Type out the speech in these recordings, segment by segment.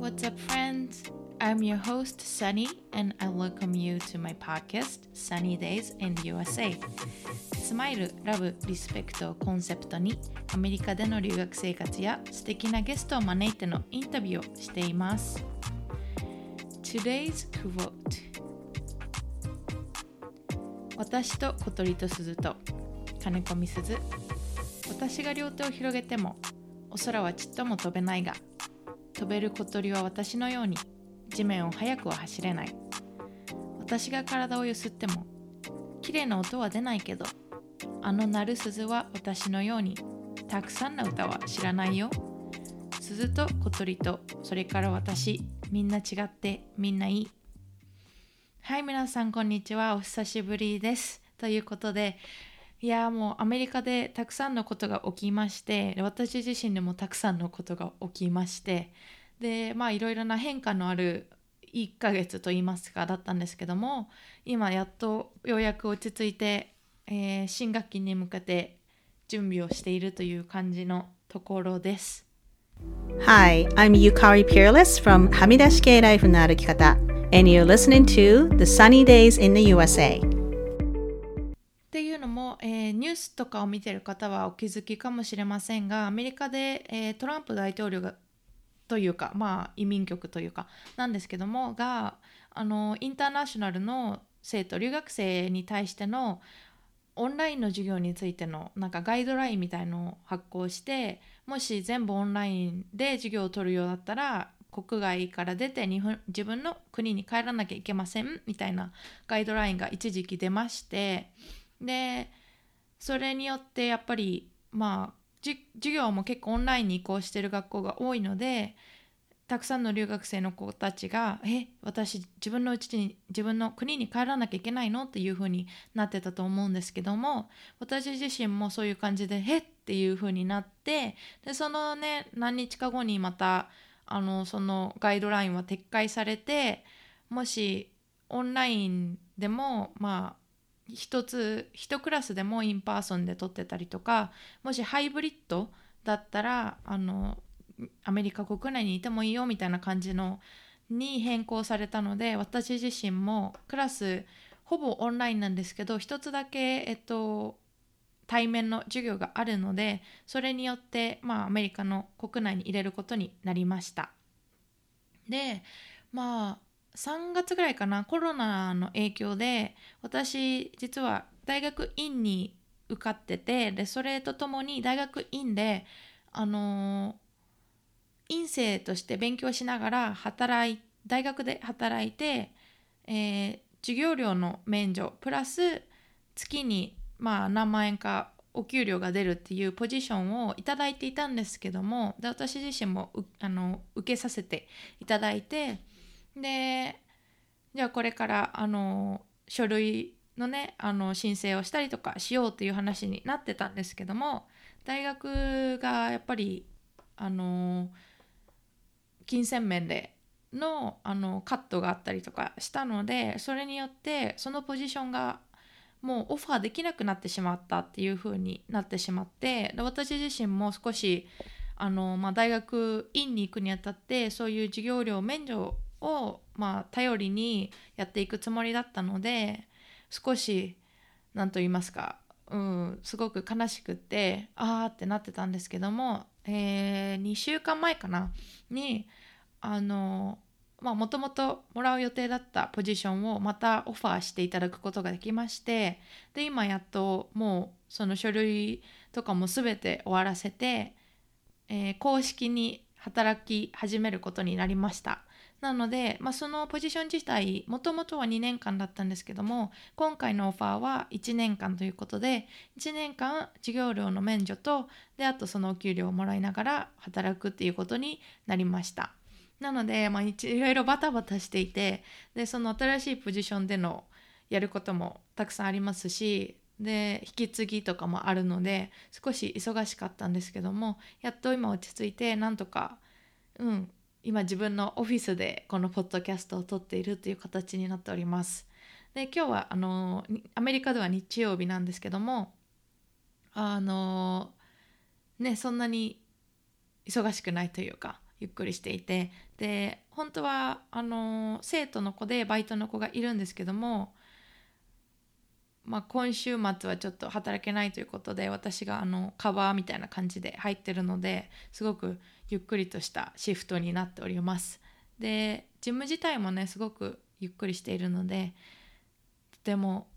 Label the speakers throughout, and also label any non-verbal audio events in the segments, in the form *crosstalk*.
Speaker 1: What's up, friends? I'm your host, Sunny, and I welcome you to my podcast, Sunny Days in the USA. スマイル、ラブ、リスペクトをコンセプトに、アメリカでの留学生活や素敵なゲストを招いてのインタビューをしています。Today's quote 私と小鳥と鈴と金子みすず私が両手を広げてもお空はちっとも飛べないが飛べる小鳥は私のように地面を速くは走れない。私が体をゆすっても綺麗な音は出ないけどあの鳴る鈴は私のようにたくさんの歌は知らないよ。鈴と小鳥とそれから私みんな違ってみんないい。はい皆さんこんにちは。お久しぶりです。ということでいやもうアメリカでたくさんのことが起きまして私自身でもたくさんのことが起きましてでまあいろいろな変化のある1ヶ月と言いますかだったんですけども今やっとようやく落ち着いて、えー新学期に向けて準備をしているという感じのところです。
Speaker 2: Hi, I'm Yukari Peerless from はみ出し系ライフの歩き方 and you're listening to The Sunny Days in the USA
Speaker 1: ュースとかを見てる方はお気づきかもしれませんがアメリカで、えートランプ大統領がというかまあ移民局というかなんですけどもがあのインターナショナルの生徒留学生に対してのオンラインの授業についてのなんかガイドラインみたいのを発行してもし全部オンラインで授業を取るようだったら国外から出て日本自分の国に帰らなきゃいけませんみたいなガイドラインが一時期出ましてでそれによってやっぱりまあ授業も結構オンラインに移行してる学校が多いのでたくさんの留学生の子たちが「え私自分のうちに自分の国に帰らなきゃいけないの?」っていう風になってたと思うんですけども私自身もそういう感じで「えっ?」ていう風になってでそのね何日か後にまたあのそのガイドラインは撤回されてもしオンラインでもまあ一つ一クラスでも in person で取ってたりとかもしハイブリッドだったらあのアメリカ国内にいてもいいよみたいな感じのに変更されたので私自身もクラスほぼオンラインなんですけど一つだけえっと対面の授業があるのでそれによってまあアメリカの国内に入れることになりました。でまあ3月ぐらいかなコロナの影響で私実は大学院に受かっててでそれとともに大学院であの院生として勉強しながら働い大学で働いて、えー授業料の免除プラス月にまあ何万円かお給料が出るっていうポジションをいただいていたんですけどもで私自身もあの受けさせていただいてでじゃあこれからあの書類のねあの申請をしたりとかしようっていう話になってたんですけども大学がやっぱりあの金銭面でのあのカットがあったりとかしたのでそれによってそのポジションがもうオファーできなくなってしまったっていう風になってしまってで私自身も少しあの、まあ、大学院に行くにあたってそういう授業料免除を、まあ、頼りにやっていくつもりだったので少し何と言いますか、うん、すごく悲しくってあーってなってたんですけども、えー2週間前かなにあのまあもともともらう予定だったポジションをまたオファーしていただくことができましてで今やっともうその書類とかも全て終わらせて、えー公式に働き始めることになりました。なので、まあ、そのポジション自体もともとは2年間だったんですけども今回のオファーは1年間ということで1年間授業料の免除とであとそのお給料をもらいながら働くっていうことになりました。なので、まあ、いろいろバタバタしていてでその新しいポジションでのやることもたくさんありますしで引き継ぎとかもあるので少し忙しかったんですけどもやっと今落ち着いてなんとかうん今自分のオフィスでこのポッドキャストを撮っているという形になっております。で今日はあのアメリカでは日曜日なんですけどもあのねそんなに忙しくないというかゆっくりしていてで本当はあの生徒の子でバイトの子がいるんですけども、まあ、今週末はちょっと働けないということで私があのカバーみたいな感じで入ってるのですごくゆっくりとしたシフトになっております。でジム自体もねすごくゆっくりしているのでとても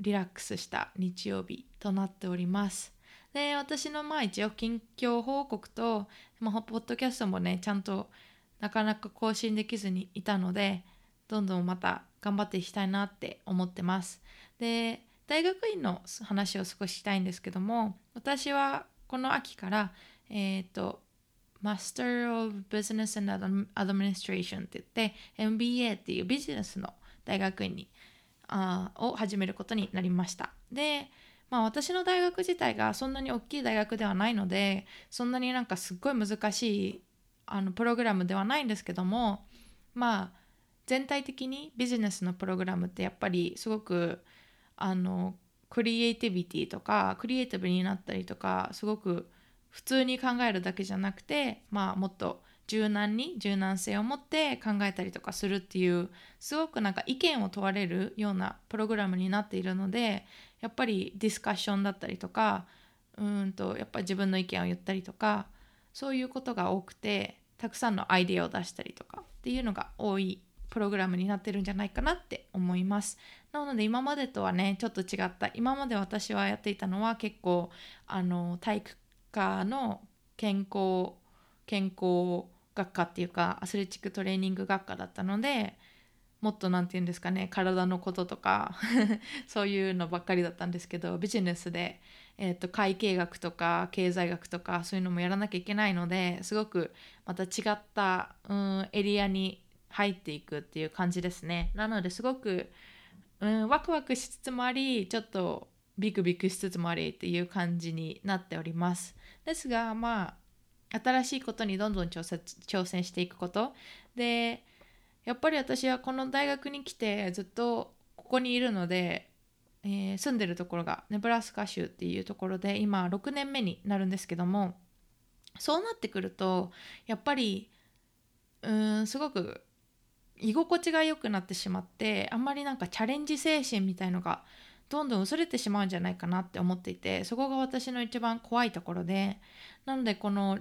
Speaker 1: リラックスした日曜日となっております。で私のまあ一応近況報告と、まあ、ポッドキャストもねちゃんとなかなか更新できずにいたのでどんどんまた頑張っていきたいなって思ってます。で大学院の話を少ししたいんですけども私はこの秋からえっ、ー、と Master of Business and Administration って言って MBA っていうビジネスの大学院にあを始めることになりました。でまあ私の大学自体がそんなに大きい大学ではないのでそんなになんかすっごい難しいあのプログラムではないんですけどもまあ全体的にビジネスのプログラムってやっぱりすごくあのクリエイティビティとかクリエイティブになったりとかすごく普通に考えるだけじゃなくてまあもっと柔軟に柔軟性を持って考えたりとかするっていうすごくなんか意見を問われるようなプログラムになっているのでやっぱりディスカッションだったりとかうんとやっぱり自分の意見を言ったりとかそういうことが多くてたくさんのアイデアを出したりとかっていうのが多いプログラムになってるんじゃないかなって思います。なので今までとはねちょっと違った今まで私はやっていたのは結構あの体育科の健康健康学科っていうかアスレチックトレーニング学科だったのでもっと何て言うんですかね体のこととか *laughs* そういうのばっかりだったんですけどビジネスで、えーと、会計学とか経済学とかそういうのもやらなきゃいけないのですごくまた違った、うん、エリアに入っていくっていう感じですね。なのですごく、うん、ワクワクしつつもありちょっとビクビクしつつもありっていう感じになっております。ですがまあ新しいことにどんどん挑戦していくことでやっぱり私はこの大学に来てずっとここにいるので、えー、住んでるところがネブラスカ州っていうところで今6年目になるんですけどもそうなってくるとやっぱりうーんすごく居心地が良くなってしまってあんまりなんかチャレンジ精神みたいのがどんどん薄れてしまうんじゃないかなって思っていてそこが私の一番怖いところでなのでこの、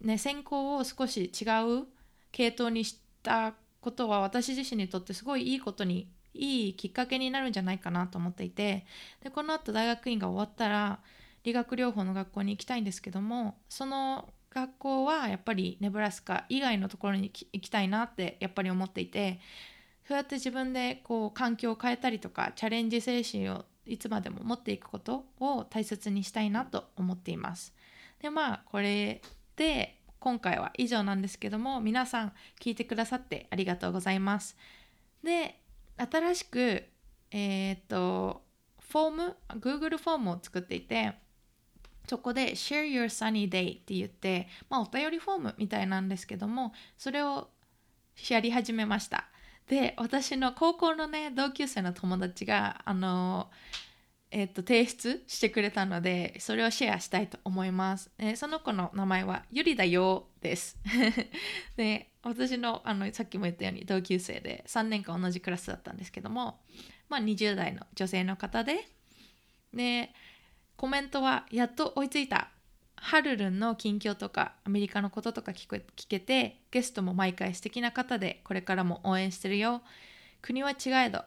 Speaker 1: ね、専攻を少し違う系統にしたことは私自身にとってすごいいいことにいいきっかけになるんじゃないかなと思っていてでこのあと大学院が終わったら理学療法の学校に行きたいんですけどもその学校はやっぱりネブラスカ以外のところに行きたいなってやっぱり思っていてそうやって自分でこう環境を変えたりとかチャレンジ精神をいつまでも持っていくことを大切にしたいなと思っています。でまあこれで今回は以上なんですけども皆さん聞いてくださってありがとうございます。で新しくえっ、とフォーム Google フォームを作っていてそこで Share Your Sunny Day って言って、まあ、お便りフォームみたいなんですけどもそれをやり始めました。で私の高校のね同級生の友達があのえー、と提出してくれたのでそれをシェアしたいと思います。えー、その子の名前はゆりだよです。*laughs* で私のあのさっきも言ったように同級生で3年間同じクラスだったんですけども、まあ、20代の女性の方ででコメントはやっと追いついた。ハルルンの近況とかアメリカのこととか聞聞けてゲストも毎回素敵な方でこれからも応援してるよ。国は違えど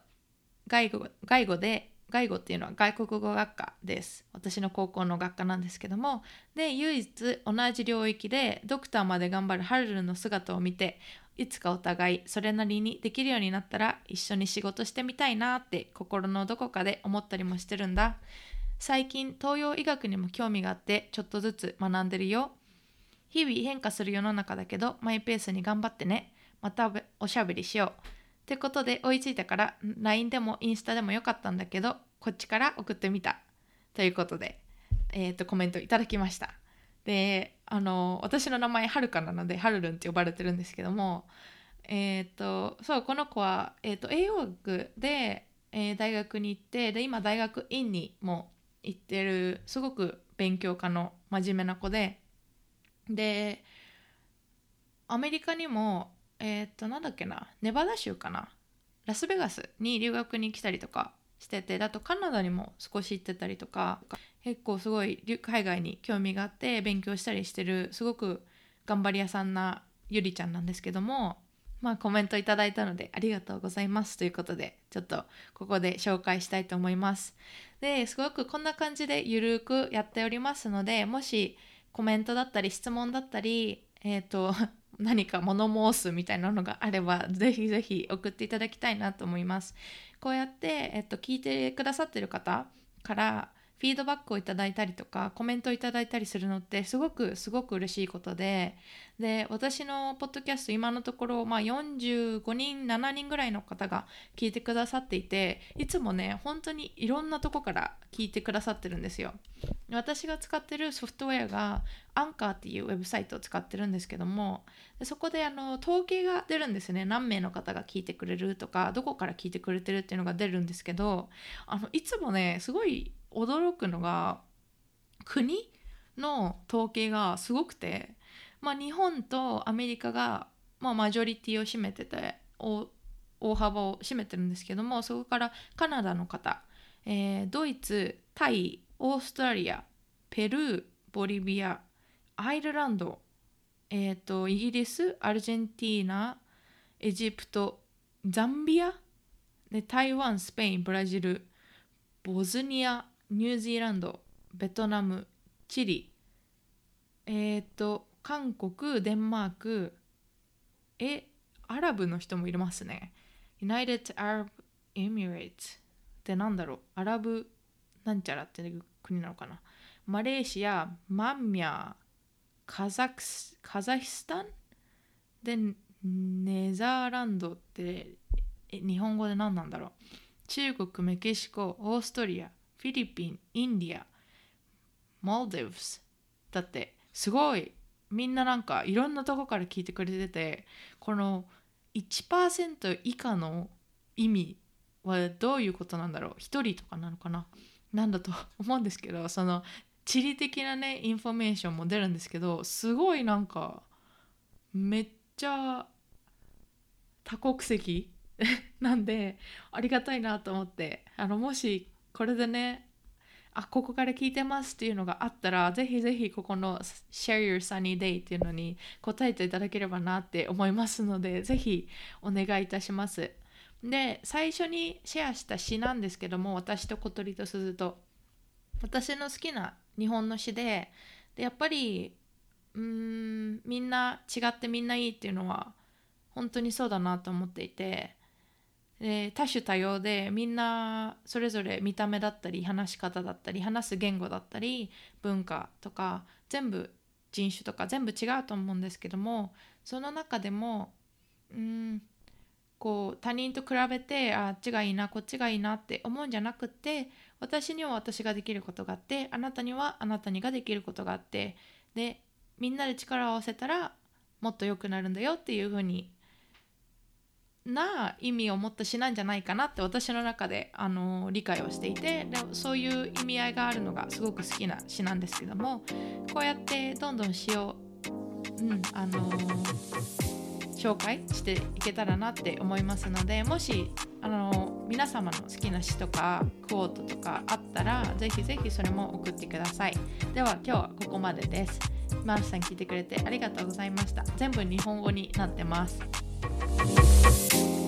Speaker 1: 外語外語で外語っていうのは外国語学科です。私の高校の学科なんですけども。で唯一同じ領域でドクターまで頑張るハルルの姿を見ていつかお互いそれなりにできるようになったら一緒に仕事してみたいなって心のどこかで思ったりもしてるんだ。最近東洋医学にも興味があってちょっとずつ学んでるよ。日々変化する世の中だけどマイペースに頑張ってね。またおしゃべりしよう。ってことで追いついたから LINE でもインスタでもよかったんだけどこっちから送ってみた。ということで、えー、とコメントいただきました。であの私の名前はるかなのではるるんって呼ばれてるんですけどもえっ、ー、とそうこの子は、えーと、栄養学で、えー、大学に行ってで今大学院にも行ってるすごく勉強家の真面目な子で。でアメリカにもえーっとなんだっけなネバダ州かなラスベガスに留学に来たりとかしててあとカナダにも少し行ってたりとか結構すごい海外に興味があって勉強したりしてるすごく頑張り屋さんなゆりちゃんなんですけどもまあコメントいただいたのでありがとうございますということでちょっとここで紹介したいと思います。ですごくこんな感じでゆるくやっておりますのでもしコメントだったり質問だったりえっ、と *laughs* 何か物申すみたいなのがあればぜひぜひ送っていただきたいなと思います。こうやって、えっと、聞いてくださってる方からフィードバックをいただいたりとかコメントをいただいたりするのってすごくすごく嬉しいことでで私のポッドキャスト今のところ、まあ、45人7人ぐらいの方が聞いてくださっていていつもね本当にいろんなとこから聞いてくださってるんですよ。私が使ってるソフトウェアがアンカーっていうウェブサイトを使ってるんですけどもそこであの統計が出るんですね。何名の方が聞いてくれるとかどこから聞いてくれてるっていうのが出るんですけどあのいつもねすごい驚くのが国の統計がすごくて、まあ、日本とアメリカが、まあ、マジョリティを占めてて大大幅を占めてるんですけどもそこからカナダの方、えードイツタイオーストラリアペルーボリビアアイルランド、えー、とイギリスアルゼンティーナエジプトザンビアで台湾スペインブラジルボズニアニュージーランドベトナムチリ。えっ、と韓国デンマークえアラブの人もいますね。United Arab Emirates ってなんだろう？アラブなんちゃらっていう国なのかな？マレーシアマンミャーカザクスカザヒスタン？でネザーランドって日本語で何なんだろう？中国メキシコオーストリア。フィリピンインディアモルディブス。だってすごい。みんななんかいろんなとこから聞いてくれててこの1%以下の意味はどういうことなんだろう。1人とかなのかな。なんだと *laughs* 思うんですけどその地理的なねインフォメーションも出るんですけどすごいなんかめっちゃ多国籍 *laughs* なんでありがたいなと思って。あのもしこれでねあここから聞いてますっていうのがあったらぜひぜひここの Share Your Sunny Day っていうのに答えていただければなって思いますのでぜひお願いいたします。で最初にシェアした詩なんですけども私と小鳥と鈴と。私の好きな日本の詩ででやっぱりうーんみんな違ってみんないいっていうのは本当にそうだなと思っていてで多種多様でみんなそれぞれ見た目だったり話し方だったり話す言語だったり文化とか全部人種とか全部違うと思うんですけどもその中でもうんこう他人と比べてああっちがいいなこっちがいいなって思うんじゃなくって私には私ができることがあってあなたにはあなたにができることがあってでみんなで力を合わせたらもっと良くなるんだよっていう風にな意味を持った詩なんじゃないかなって私の中で、あの理解をしていてでそういう意味合いがあるのがすごく好きな詩なんですけどもこうやってどんどん詩を、うんあの紹介していけたらなって思いますのでもしあの皆様の好きな詩とかクォートとかあったらぜひぜひそれも送ってください。では今日はここまでです。マースさん聞いてくれてありがとうございました。全部日本語になってます。Thank you.